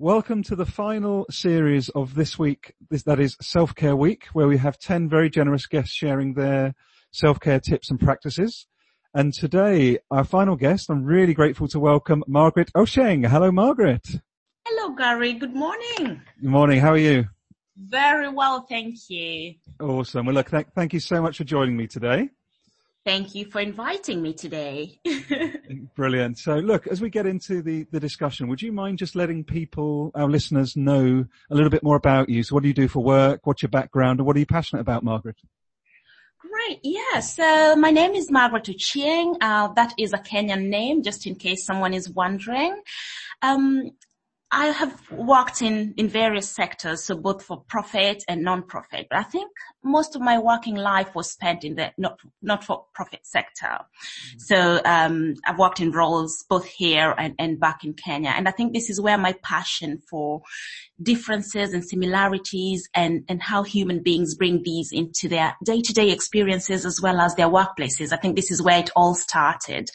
Welcome to the final series of this week, this, that is Self-Care Week, where we have 10 very generous guests sharing their self-care tips and practices. And today, our final guest, I'm really grateful to welcome Margaret Ochieng. Hello, Margaret. Hello, Garry. Good morning. Good morning. How are you? Very well, thank you. Awesome. Well, look, th- thank you so much for joining me today. Thank you for inviting me today. Brilliant. So look, as we get into the, the discussion, would you mind just letting people, our listeners know a little bit more about you? So what do you do for work? What's your background? And what are you passionate about, Margaret? Great. Yeah. So my name is Margaret Ochieng. Uh, that is a Kenyan name, just in case someone is wondering. Um, I have worked in, in various sectors, so both for profit and non-profit, but I think most of my working life was spent in the not, not for profit sector. Mm-hmm. So, um, I've worked in roles both here and, and back in Kenya. And I think this is where my passion for differences and similarities and, and how human beings bring these into their day-to-day experiences as well as their workplaces. I think this is where it all started.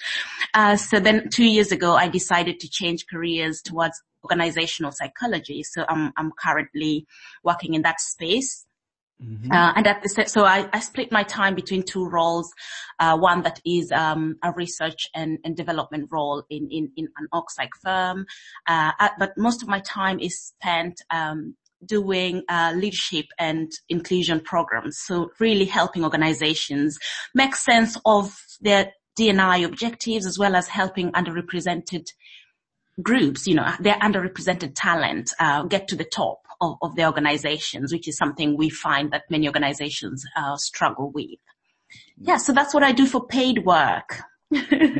Uh, so then two years ago, I decided to change careers towards organizational psychology. So I'm, I'm currently working in that space. Mm-hmm. Uh, and at the so I, I, split my time between two roles. Uh, one that is um, a research and, and, development role in in, in an Oxide firm, uh, but most of my time is spent um, doing uh, leadership and inclusion programs. So really helping organizations make sense of their DNI objectives as well as helping underrepresented groups, you know, their underrepresented talent uh, get to the top of, of their organizations, which is something we find that many organizations uh, struggle with. Yeah, so that's what I do for paid work.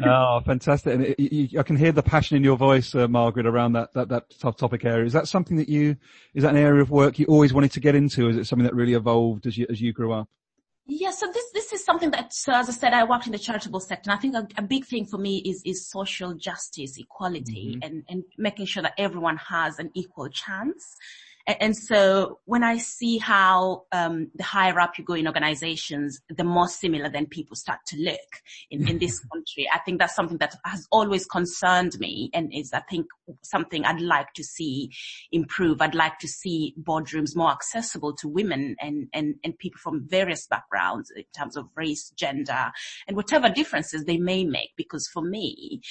oh, fantastic! And it, you, I can hear the passion in your voice, uh, Margaret, around that that that topic area. Is that something that you is that an area of work you always wanted to get into? Is it something that really evolved as you as you grew up? Yeah, so this this is something that, so as I said, I worked in the charitable sector. And I think a, a big thing for me is is social justice, equality, mm-hmm. and and making sure that everyone has an equal chance. And so when I see how um, the higher up you go in organizations, the more similar then people start to look in, in this country. I think that's something that has always concerned me and is, I think, something I'd like to see improve. I'd like to see boardrooms more accessible to women and, and, and people from various backgrounds in terms of race, gender, and whatever differences they may make. Because for me,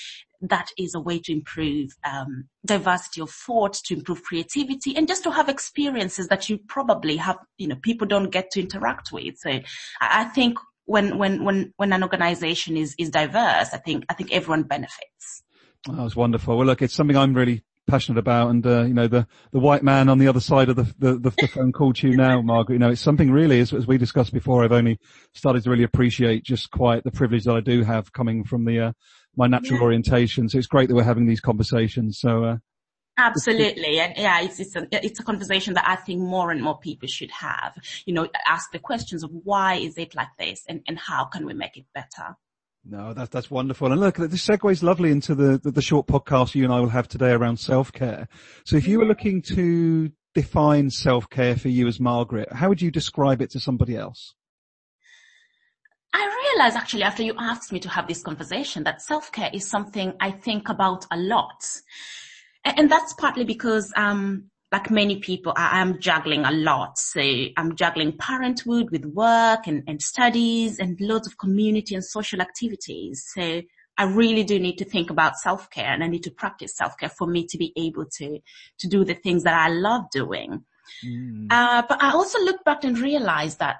that is a way to improve um, diversity of thought, to improve creativity, and just to have experiences that you probably have, you know, people don't get to interact with. So I think when when when when an organization is is diverse, I think I think everyone benefits. That was wonderful. Well, look, it's something I'm really passionate about and uh, you know the the white man on the other side of the the, the, the phone called you now margaret you know it's something really as, as we discussed before i've only started to really appreciate just quite the privilege that i do have coming from the uh, my natural yeah. orientation. So it's great that we're having these conversations. So, uh, Absolutely. And yeah, it's, it's a, it's a conversation that I think more and more people should have, you know, ask the questions of why is it like this and, and how can we make it better? No, that's, that's wonderful. And look, this segues lovely into the, the, the short podcast you and I will have today around self-care. So if you were looking to define self-care for you as Margaret, how would you describe it to somebody else? I realized actually after you asked me to have this conversation that self-care is something I think about a lot. And that's partly because, um, like many people, I am juggling a lot. So I'm juggling parenthood with work and, and studies and loads of community and social activities. So I really do need to think about self-care and I need to practice self-care for me to be able to, to do the things that I love doing. Mm. Uh, but I also look back and realize that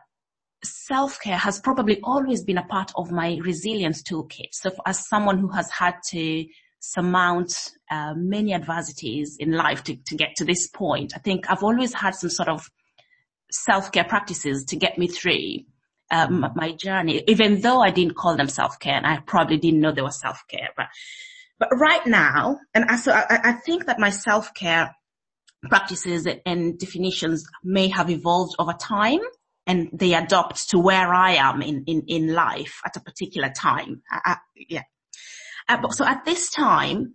self-care has probably always been a part of my resilience toolkit. So as someone who has had to surmount uh, many adversities in life to, to get to this point, I think I've always had some sort of self-care practices to get me through um, my journey, even though I didn't call them self-care and I probably didn't know they were self-care. But, but right now, and I, so I, I think that my self-care practices and definitions may have evolved over time and they adopt to where I am in, in, in life at a particular time. Uh, yeah. Uh, so at this time,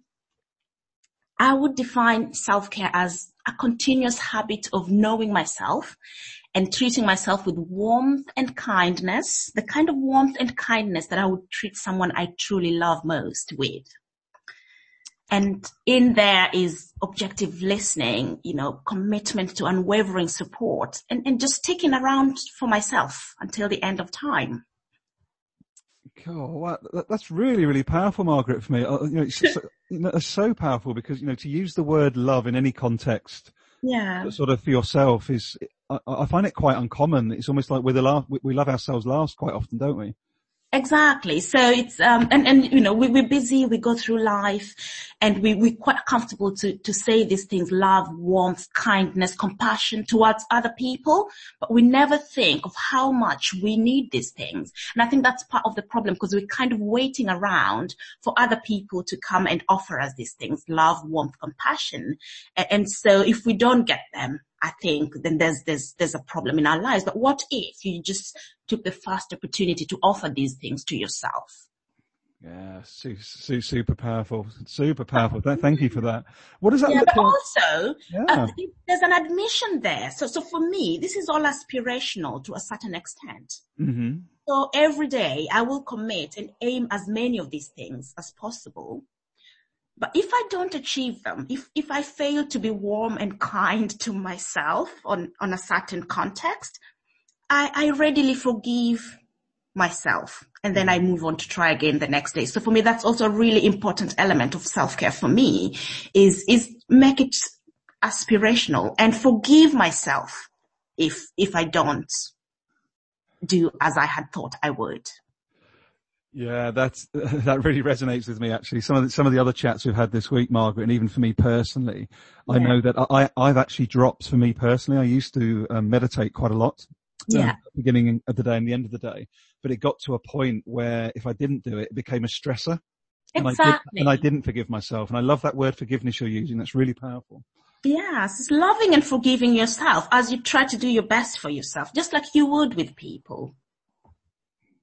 I would define self-care as a continuous habit of knowing myself and treating myself with warmth and kindness, the kind of warmth and kindness that I would treat someone I truly love most with. And in there is objective listening, you know, commitment to unwavering support and, and just sticking around for myself until the end of time. Cool. Wow. That's really, really powerful, Margaret, for me. Uh, you know, it's, so, you know, it's so powerful because, you know, to use the word love in any context, yeah, sort of for yourself is, I, I find it quite uncommon. It's almost like we're the last, we love ourselves last quite often, don't we? Exactly. So it's um and and you know we we're busy. We go through life, and we we're quite comfortable to to say these things: love, warmth, kindness, compassion towards other people. But we never think of how much we need these things. And I think that's part of the problem because we're kind of waiting around for other people to come and offer us these things: love, warmth, compassion. And, and so if we don't get them, I think then there's, there's, there's a problem in our lives. But what if you just took the first opportunity to offer these things to yourself? Yeah, su- su- super powerful, super powerful. Thank you for that. What does that yeah, look but like? also, Yeah. uh, there's an admission there. So, so for me, this is all aspirational to a certain extent. hmm So every day I will commit and aim as many of these things as possible. But if I don't achieve them, if, if I fail to be warm and kind to myself on, on a certain context, I, I readily forgive myself and then I move on to try again the next day. So for me, that's also a really important element of self-care for me is, is make it aspirational and forgive myself if, if I don't do as I had thought I would. Yeah, that's that really resonates with me. Actually, some of the, some of the other chats we've had this week, Margaret, and even for me personally, I know that I I've actually dropped. For me personally, I used to um, meditate quite a lot. um, Yeah. at the beginning of the day and the end of the day, but it got to a point where if I didn't do it, it became a stressor. And I, did, Exactly. and I didn't forgive myself. And I love that word forgiveness you're using. That's really powerful. Yes, it's loving and forgiving yourself as you try to do your best for yourself, just like you would with people.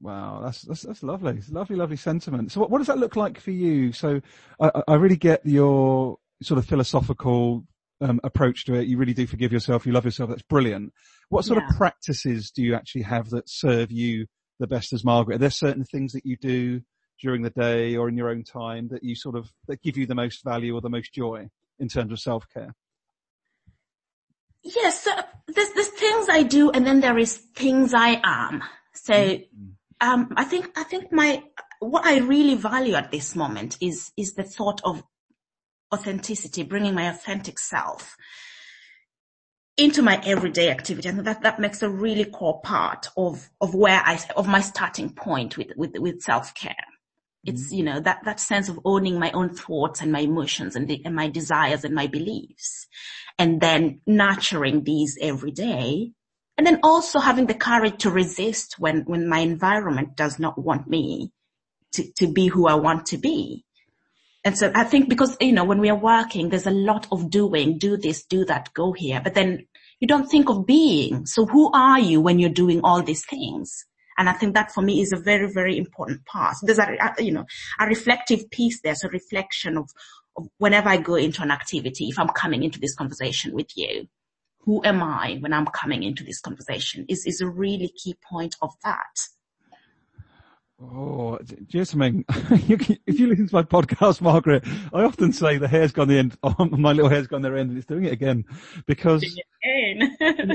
Wow, that's that's, that's lovely. It's lovely, lovely sentiment. So, what, what does that look like for you? So, I, I- really get your sort of philosophical um, approach to it. You really do forgive yourself. You love yourself. That's brilliant. What sort Yeah. of practices do you actually have that serve you the best as Margaret? Are there certain things that you do during the day or in your own time that you sort of that give you the most value or the most joy in terms of self care? Yes, so there's, there's things I do and then there is things I am. So, um, I think, I think my, what I really value at this moment is, is the thought of authenticity, bringing my authentic self into my everyday activity. And that, that makes a really core part of, of where I, of my starting point with, with, with self-care. It's, you know, that, that sense of owning my own thoughts and my emotions and, the, and my desires and my beliefs. And then nurturing these every day. And then also having the courage to resist when, when my environment does not want me to, to be who I want to be. And so I think because, you know, when we are working, there's a lot of doing, do this, do that, go here, but then you don't think of being. So who are you when you're doing all these things? And I think that for me is a very, very important part. There's a, you know, a reflective piece there. So reflection of, of whenever I go into an activity, if I'm coming into this conversation with you, who am I when I'm coming into this conversation is, is a really key point of that. Oh, do you know something? You can- if you listen to my podcast, Margaret, I often say the hair's gone the end, oh, my little hair's gone their end and it's doing it again because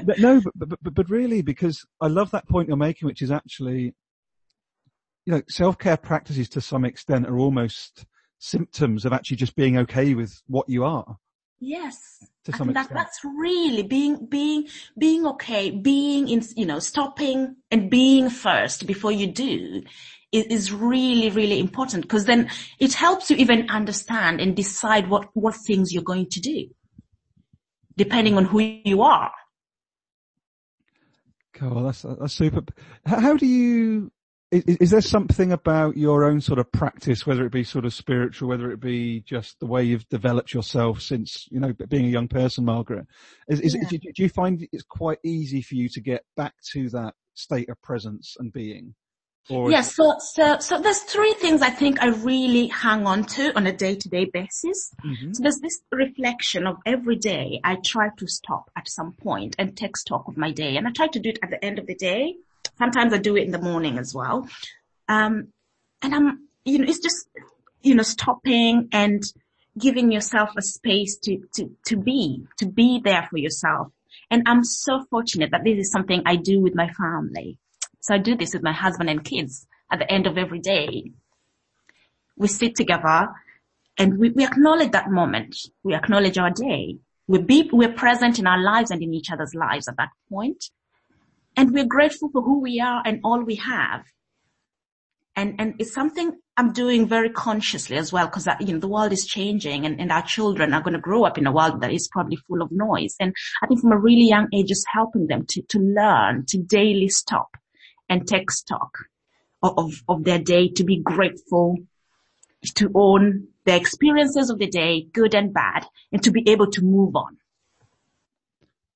But no, but, but, but, but really, because I love that point you're making, which is actually, you know, self-care practices to some extent are almost symptoms of actually just being okay with what you are Yes. to I some think that, that's really being, being, being okay, being in, you know, stopping and being first before you do is, is really, really important because then it helps you even understand and decide what, what things you're going to do depending on who you are. Cool, that's, that's super. How do you, is, is there something about your own sort of practice, whether it be sort of spiritual, whether it be just the way you've developed yourself since, you know, being a young person, Margaret? Is, is, Yeah. do, do you find it's quite easy for you to get back to that state of presence and being? Or Yes, so, so, so there's three things I think I really hang on to on a day-to-day basis. Mhm. So there's this reflection of every day I try to stop at some point and take stock of my day. And I try to do it at the end of the day. Sometimes I do it in the morning as well. Um, and I'm, you know, it's just, you know, stopping and giving yourself a space to, to, to be, to be there for yourself. And I'm so fortunate that this is something I do with my family. So I do this with my husband and kids at the end of every day. We sit together and we, we acknowledge that moment. We acknowledge our day. We be, we're present in our lives and in each other's lives at that point. And we're grateful for who we are and all we have. And, and it's something I'm doing very consciously as well because, uh, you know, the world is changing and, and our children are going to grow up in a world that is probably full of noise. And I think from a really young age, just helping them to, to learn, to daily stop and take stock of, of, of their day, to be grateful, to own the experiences of the day, good and bad, and to be able to move on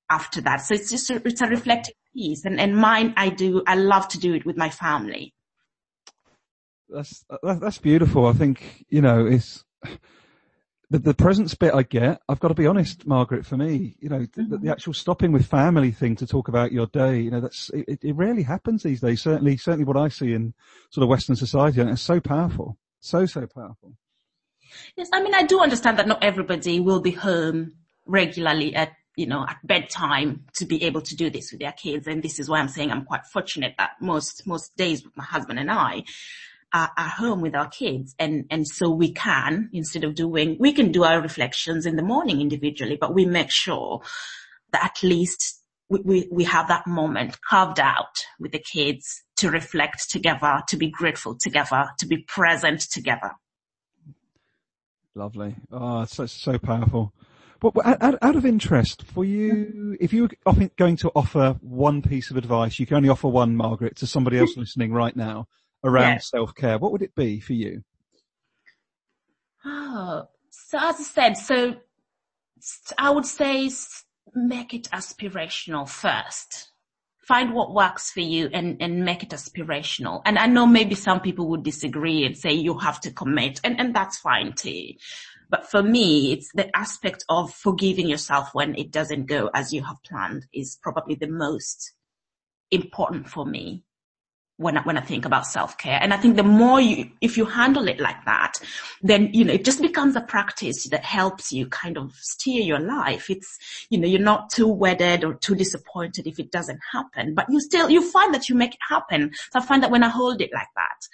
after that. So it's just a, it's a reflective and, and mine, I do, I love to do it with my family. That's that's beautiful. I think you know it's the, the presence bit I get. I've got to be honest, Margaret. For me, you know, mm-hmm. the, the, actual stopping with family thing to talk about your day. You know, that's it, it rarely happens these days. Certainly, certainly what I see in sort of Western society, and it's so powerful, so so powerful. Yes, I mean, I do understand that not everybody will be home regularly at you know, at bedtime to be able to do this with their kids. And this is why I'm saying I'm quite fortunate that most, most days with my husband and I, are home with our kids and, and so we can, instead of doing, we can do our reflections in the morning individually, but we make sure that at least we, we, we have that moment carved out with the kids to reflect together, to be grateful together, to be present together. Lovely. Oh, so, so powerful. But out, out, of interest, for you, if you were going to offer one piece of advice, you can only offer one, Margaret, to somebody else listening right now around self-care, what would it be for you? Oh, so as I said, so I would say make it aspirational first. Find what works for you and, and make it aspirational. And I know maybe some people would disagree and say you have to commit and, and that's fine too. But for me, it's the aspect of forgiving yourself when it doesn't go as you have planned is probably the most important for me when I, when I think about self-care. And I think the more you, if you handle it like that, then, you know, it just becomes a practice that helps you kind of steer your life. It's, you know, you're not too wedded or too disappointed if it doesn't happen, but you still, you find that you make it happen. So I find that when I hold it like that,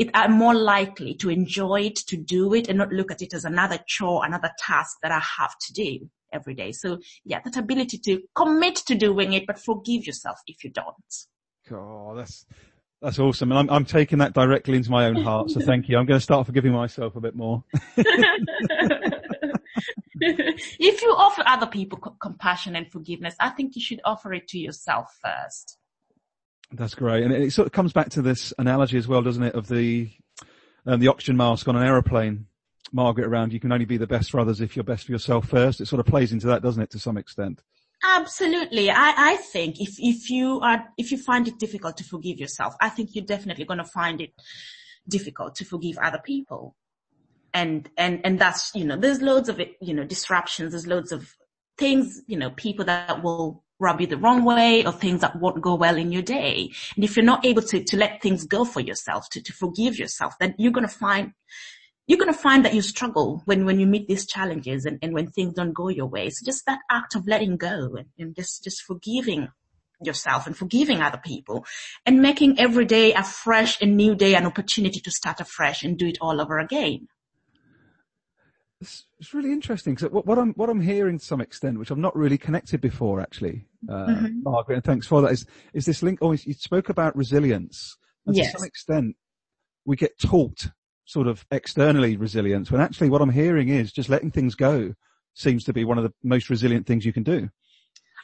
it, I'm more likely to enjoy it, to do it and not look at it as another chore, another task that I have to do every day. So yeah, that ability to commit to doing it, but forgive yourself if you don't. Oh, that's that's awesome, and I'm I'm taking that directly into my own heart. So thank you. I'm going to start forgiving myself a bit more. if you offer other people compassion and forgiveness, I think you should offer it to yourself first. That's great, and it sort of comes back to this analogy as well, doesn't it, of the um, the oxygen mask on an aeroplane. Margaret around, you can only be the best for others if you're best for yourself first. It sort of plays into that, doesn't it, to some extent? Absolutely. I, I think if, if you are, if you find it difficult to forgive yourself, I think you're definitely going to find it difficult to forgive other people. And, and, and that's, you know, there's loads of you know, disruptions. There's loads of things, you know, people that will rub you the wrong way or things that won't go well in your day. And if you're not able to, to let things go for yourself, to, to forgive yourself, then you're going to find you're going to find that you struggle when, when you meet these challenges and, and when things don't go your way. So just that act of letting go and, and just, just forgiving yourself and forgiving other people and making every day a fresh and new day, an opportunity to start afresh and do it all over again. It's, it's really interesting because what, what, I'm what I'm hearing to some extent, which I've not really connected before, actually, uh, mm-hmm. Margaret, and thanks for that. Is is this link? Oh, you spoke about resilience, and yes. to some extent, we get taught sort of externally resilience when actually what I'm hearing is just letting things go seems to be one of the most resilient things you can do.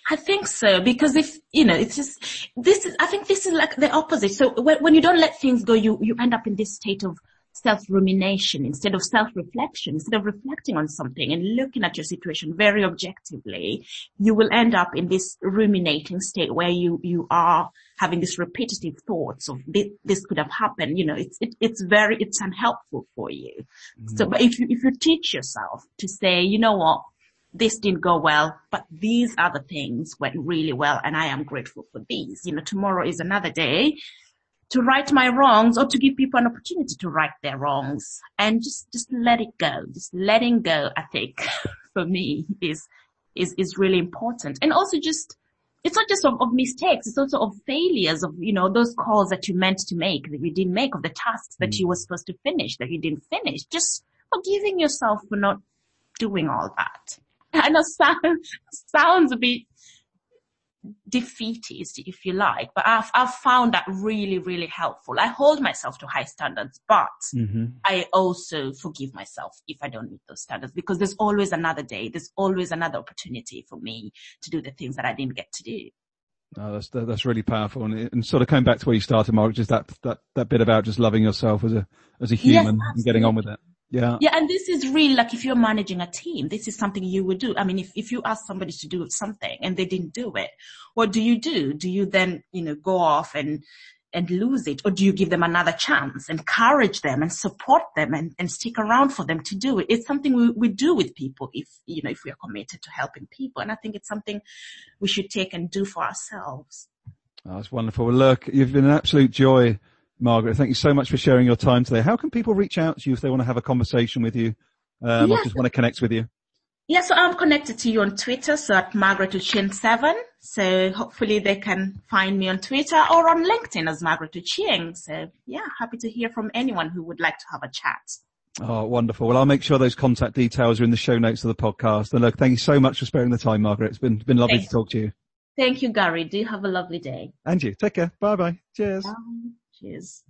I think so because if you know, it's just this is. I think this is like the opposite. So when, when you don't let things go, you you end up in this state of self-rumination instead of self-reflection, instead of reflecting on something and looking at your situation very objectively, you will end up in this ruminating state where you, you are having these repetitive thoughts of this, this could have happened. You know, it's, it, it's very, it's unhelpful for you. Mm-hmm. So, but if you, if you teach yourself to say, you know what, this didn't go well, but these other things went really well and I am grateful for these. You know, tomorrow is another day to right my wrongs or to give people an opportunity to right their wrongs and just, just let it go. Just letting go, I think, for me is, is, is really important. And also just, it's not just of, of, mistakes, it's also of failures of, you know, those calls that you meant to make that you didn't make, of the tasks that mm. you were supposed to finish that you didn't finish. Just forgiving yourself for not doing all that. I know sound, sounds a bit defeatist, if you like, but I've, I've found that really, really helpful. I hold myself to high standards, but mm-hmm. I also forgive myself if I don't meet those standards because there's always another day. There's always another opportunity for me to do the things that I didn't get to do. Oh, that's that's really powerful, and, and sort of coming back to where you started, Mark, just that that that bit about just loving yourself as a as a human yes, and getting on with it. Yeah. Yeah. And this is really like if you're managing a team, this is something you would do. I mean, if, if you ask somebody to do something and they didn't do it, what do you do? Do you then, you know, go off and, and lose it? Or do you give them another chance, encourage them and support them and, and stick around for them to do it? It's something we, we do with people if, you know, if we are committed to helping people. And I think it's something we should take and do for ourselves. Oh, that's wonderful. Well, look, you've been an absolute joy Margaret, thank you so much for sharing your time today. How can people reach out to you if they want to have a conversation with you um, yes. or just want to connect with you? Yeah, so I'm connected to you on Twitter, so at Margaret Ochien7. So hopefully they can find me on Twitter or on LinkedIn as Margaret Ochieng. So yeah, happy to hear from anyone who would like to have a chat. Oh, wonderful. Well, I'll make sure those contact details are in the show notes of the podcast. And look, thank you so much for sparing the time, Margaret. It's been, been lovely Thanks. to talk to you. Thank you, Garry. Do have a lovely day. And you. Take care. Bye bye. Cheers. Bye. Cheers